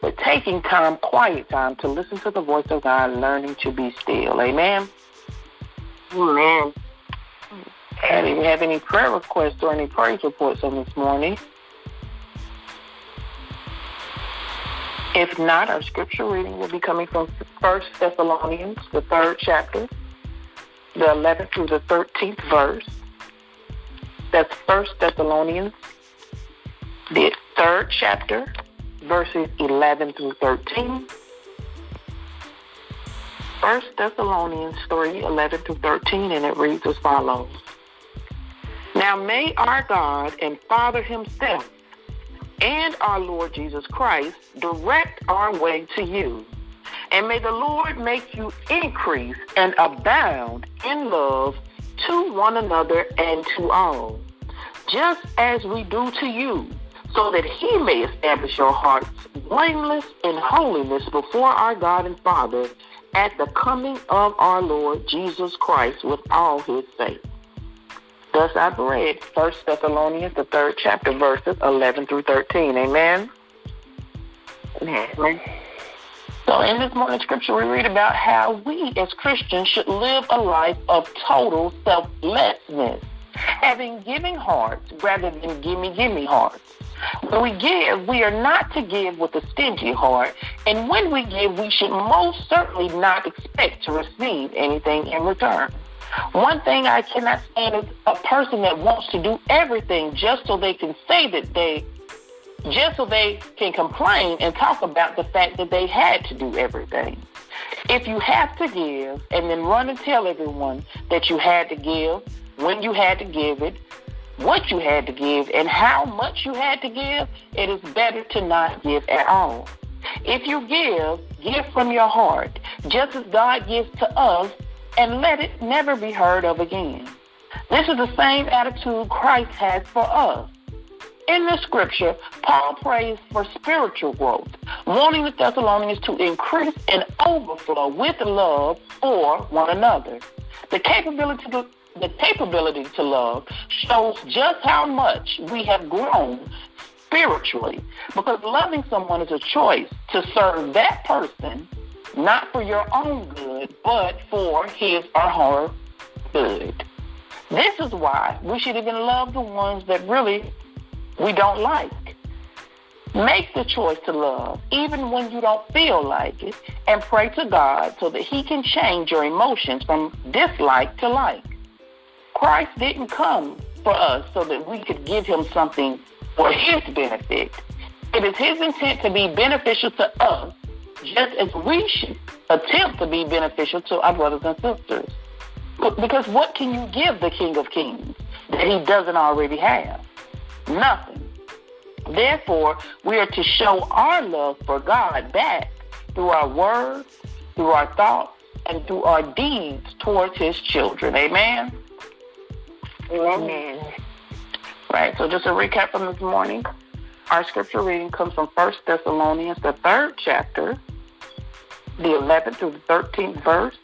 but taking time, quiet time, to listen to the voice of God, learning to be still. Amen. Amen. And if you have any prayer requests or any praise reports on this morning, if not, our scripture reading will be coming from First Thessalonians, the third chapter, the 11th through the 13th verse. That's First Thessalonians, the third chapter, verses 11 through 13. First Thessalonians 3, 11 through 13, and it reads as follows. Now may our God and Father himself and our Lord Jesus Christ direct our way to you. And may the Lord make you increase and abound in love to one another and to all, just as we do to you, so that he may establish your hearts blameless in holiness before our God and Father at the coming of our Lord Jesus Christ with all his saints. Thus I've read First Thessalonians, the third chapter, verses 11 through 13. Amen? Amen. So in this morning scripture, we read about how we as Christians should live a life of total selflessness, having giving hearts rather than gimme gimme hearts. When we give, we are not to give with a stingy heart, and when we give, we should most certainly not expect to receive anything in return. One thing I cannot stand is a person that wants to do everything just so they can say that they, just so they can complain and talk about the fact that they had to do everything. If you have to give and then run and tell everyone that you had to give, when you had to give it, what you had to give, and how much you had to give, it is better to not give at all. If you give, give from your heart, just as God gives to us, and let it never be heard of again. This is the same attitude Christ has for us. In the scripture, Paul prays for spiritual growth, wanting the Thessalonians to increase and overflow with love for one another. The capability to, the capability to love shows just how much we have grown spiritually because loving someone is a choice to serve that person not for your own good, but for his or her good. This is why we should even love the ones that really we don't like. Make the choice to love, even when you don't feel like it, and pray to God so that He can change your emotions from dislike to like. Christ didn't come for us so that we could give Him something for His benefit. It is His intent to be beneficial to us just as we should attempt to be beneficial to our brothers and sisters. Because what can you give the King of Kings that he doesn't already have? Nothing. Therefore, we are to show our love for God back through our words, through our thoughts, and through our deeds towards his children. Amen? Amen. Right, so just a recap from this morning. Our scripture reading comes from 1 Thessalonians, the third chapter, the 11th through the 13th verse.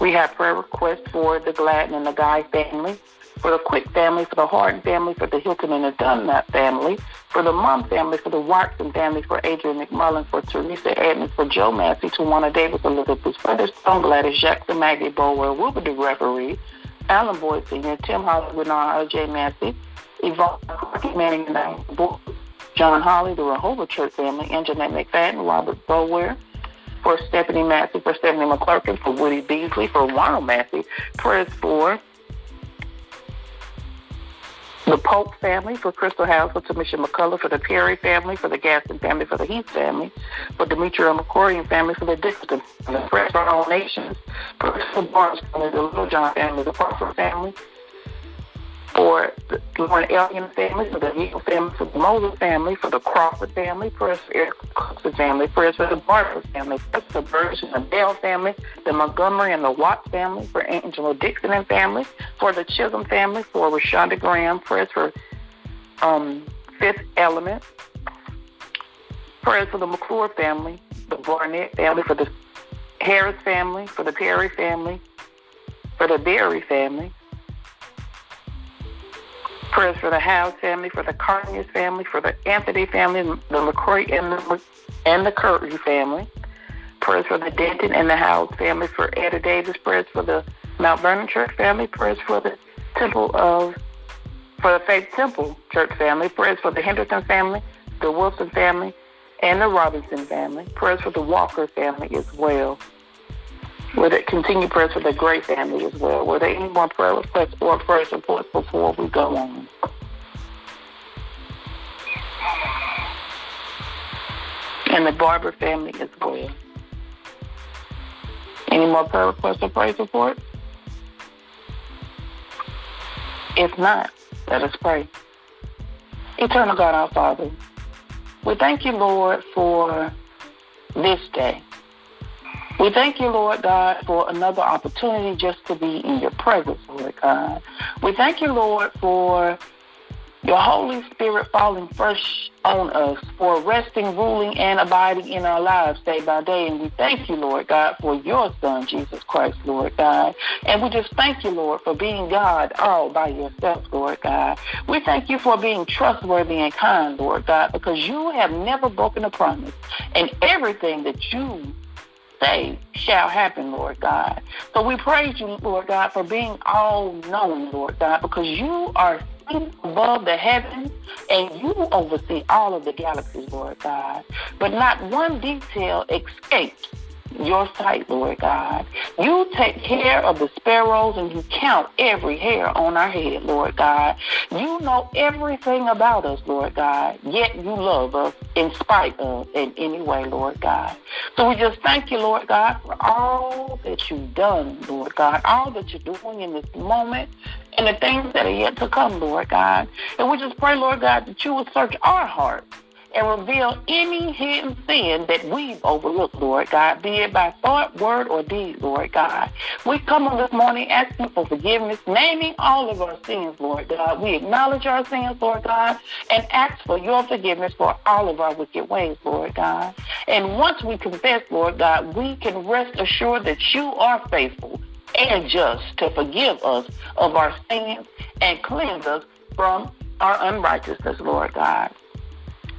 We have prayer requests for the Gladden and the Guy family, for the Quick family, for the Harden family, for the Hilton and the Dunlap family, for the Mum family, for the Watson family, for Adrian McMullen, for Teresa Edmonds, for Joe Massey, Tawana Davis, Elizabeth Featherstone, Gladys Jackson, Maggie Bower, Wilbur the referee, Alan Boyd Sr., Tim Hollywood, R.J. Massey, Yvonne Manning, John Holly, the Rehoboth Church family, and Jeanette McFadden, Robert Bower, for Stephanie Massey, for Stephanie McClurkin, for Woody Beasley, for Ronald Massey, prayers for the Pope family, for Crystal House, for Tamisha McCullough, for the Perry family, for the Gaston family, for the Heath family, for Demetria McCorian family, for the Dixon for all nations, for Crystal Barnes family, the Little John family, the Parker family, for the Lauren Elliott family, for the Eagle family, for the Moses family, for the Crawford family, for Eric Cookson family, for the Barber family, for the Burge and the Bell family, the Montgomery and the Watts family, for Angela Dixon and family, for the Chisholm family, for Rashonda Graham, prayers for um, Fifth Element, prayers for the McClure family, the Barnett family, for the Harris family, for the Perry family, for the Berry family, prayers for the House family, for the Carnius family, for the Anthony family, the LaCroix and the, and the Curry family. Prayers for the Denton and the House family, for Etta Davis. Prayers for the Mount Vernon Church family. Prayers for the Temple of, for the Faith Temple Church family. Prayers for the Henderson family, the Wilson family, and the Robinson family. Prayers for the Walker family as well. Will it continue prayers for the Gray family as well? Were there any more prayer requests or prayer supports before we go on? And the Barber family as well. Any more prayer requests or prayer support? If not, let us pray. Eternal God, our Father, we thank you, Lord, for this day. We thank you, Lord God, for another opportunity just to be in your presence, Lord God. We thank you, Lord, for your Holy Spirit falling fresh on us, for resting, ruling, and abiding in our lives day by day. And we thank you, Lord God, for your Son, Jesus Christ, Lord God. And we just thank you, Lord, for being God all by yourself, Lord God. We thank you for being trustworthy and kind, Lord God, because you have never broken a promise. And everything that you say shall happen, Lord God. So we praise you, Lord God, for being all knowing, Lord God, because you are above the heavens and you oversee all of the galaxies, Lord God. But not one detail escapes your sight, Lord God. You take care of the sparrows and you count every hair on our head, Lord God. You know everything about us, Lord God, yet you love us in spite of in any way, Lord God. So we just thank you, Lord God, for all that you've done, Lord God, all that you're doing in this moment and the things that are yet to come, Lord God. And we just pray, Lord God, that you will search our hearts and reveal any hidden sin that we've overlooked, Lord God, be it by thought, word, or deed, Lord God. We come on this morning asking for forgiveness, naming all of our sins, Lord God. We acknowledge our sins, Lord God, and ask for your forgiveness for all of our wicked ways, Lord God. And once we confess, Lord God, we can rest assured that you are faithful and just to forgive us of our sins and cleanse us from our unrighteousness, Lord God.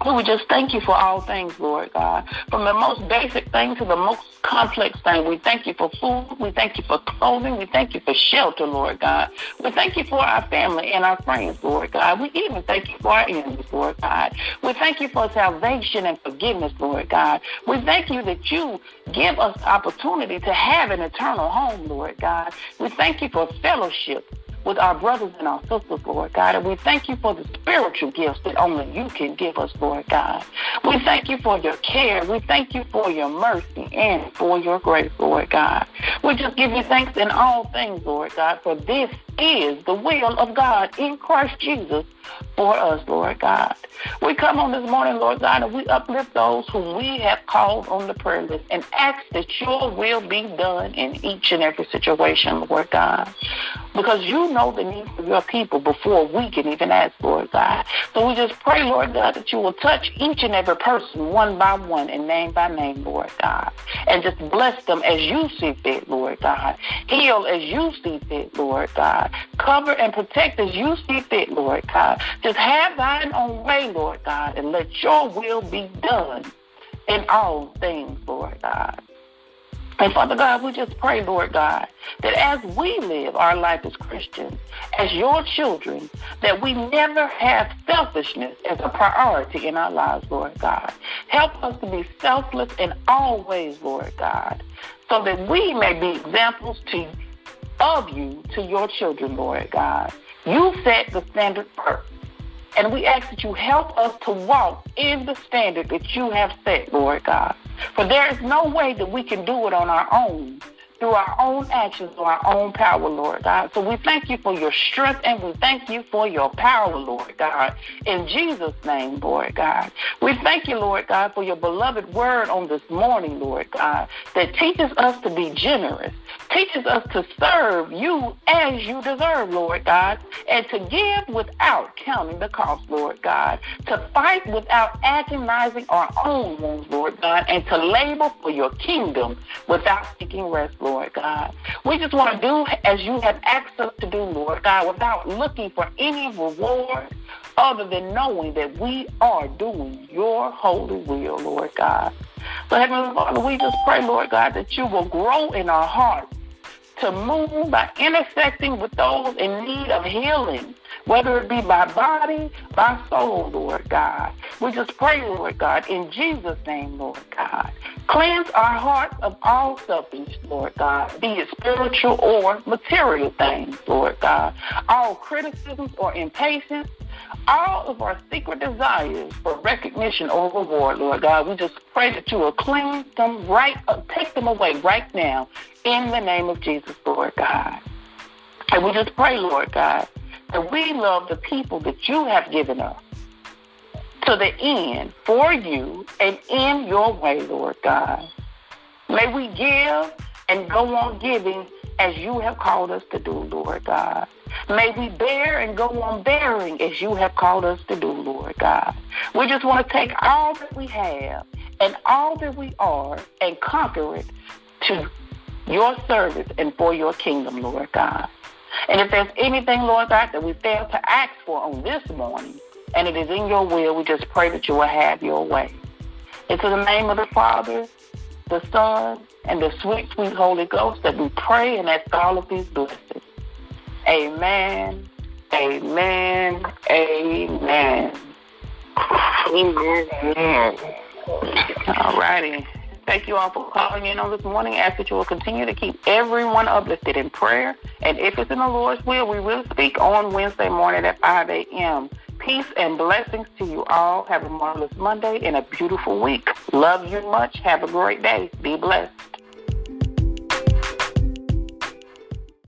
We just thank you for all things, Lord God. From the most basic thing to the most complex thing. We thank you for food. We thank you for clothing. We thank you for shelter, Lord God. We thank you for our family and our friends, Lord God. We even thank you for our enemies, Lord God. We thank you for salvation and forgiveness, Lord God. We thank you that you give us opportunity to have an eternal home, Lord God. We thank you for fellowship with our brothers and our sisters, Lord God. And we thank you for the spiritual gifts that only you can give us, Lord God. We thank you for your care. We thank you for your mercy and for your grace, Lord God. We just give you thanks in all things, Lord God, for this is the will of God in Christ Jesus for us, Lord God. We come on this morning, Lord God, and we uplift those whom we have called on the prayer list and ask that your will be done in each and every situation, Lord God. Because you know the needs of your people before we can even ask, Lord God. So we just pray, Lord God, that you will touch each and every person one by one and name by name, Lord God. And just bless them as you see fit, Lord God. Heal as you see fit, Lord God. Cover and protect as you see fit, Lord God. Just have thine own way, Lord God, and let your will be done in all things, Lord God. And Father God, we just pray, Lord God, that as we live our life as Christians, as your children, that we never have selfishness as a priority in our lives, Lord God. Help us to be selfless in all ways, Lord God, so that we may be examples to of you to your children, Lord God. You set the standard first. And we ask that you help us to walk in the standard that you have set, Lord God. For there is no way that we can do it on our own, through our own actions, or our own power, Lord God. So we thank you for your strength and we thank you for your power, Lord God. In Jesus' name, Lord God. We thank you, Lord God, for your beloved word on this morning, Lord God, that teaches us to be generous, teaches us to serve you as you deserve, Lord God, and to give without counting the cost, Lord God, to fight without agonizing our own wounds, Lord God, and to labor for your kingdom without seeking rest, Lord God. We just want to do as you have asked us to do, Lord God, without looking for any reward other than knowing that we are doing your holy will, Lord God. So, Heavenly Father, we just pray, Lord God, that you will grow in our hearts to move by intersecting with those in need of healing, whether it be by body, by soul, Lord God. We just pray, Lord God, in Jesus' name, Lord God. Cleanse our hearts of all selfish, Lord God, be it spiritual or material things, Lord God. All criticisms or impatience, all of our secret desires for recognition or reward, Lord God. We just pray that you will cleanse them right, uh, take them away right now in the name of Jesus, Lord God. And we just pray, Lord God, that we love the people that you have given us to the end for you and in your way, Lord God. May we give and go on giving as you have called us to do, Lord God. May we bear and go on bearing as you have called us to do, Lord God. We just want to take all that we have and all that we are and conquer it to your service and for your kingdom, Lord God. And if there's anything, Lord God, that we fail to ask for on this morning, and it is in your will, we just pray that you will have your way. It's in the name of the Father, the Son, and the sweet, sweet Holy Ghost that we pray and ask all of these blessings. Amen. Amen. Amen. Amen. All righty. Thank you all for calling in on this morning. Ask that you will continue to keep everyone uplifted in prayer. And if it's in the Lord's will, we will speak on Wednesday morning at 5 a.m. Peace and blessings to you all. Have a marvelous Monday and a beautiful week. Love you much. Have a great day. Be blessed.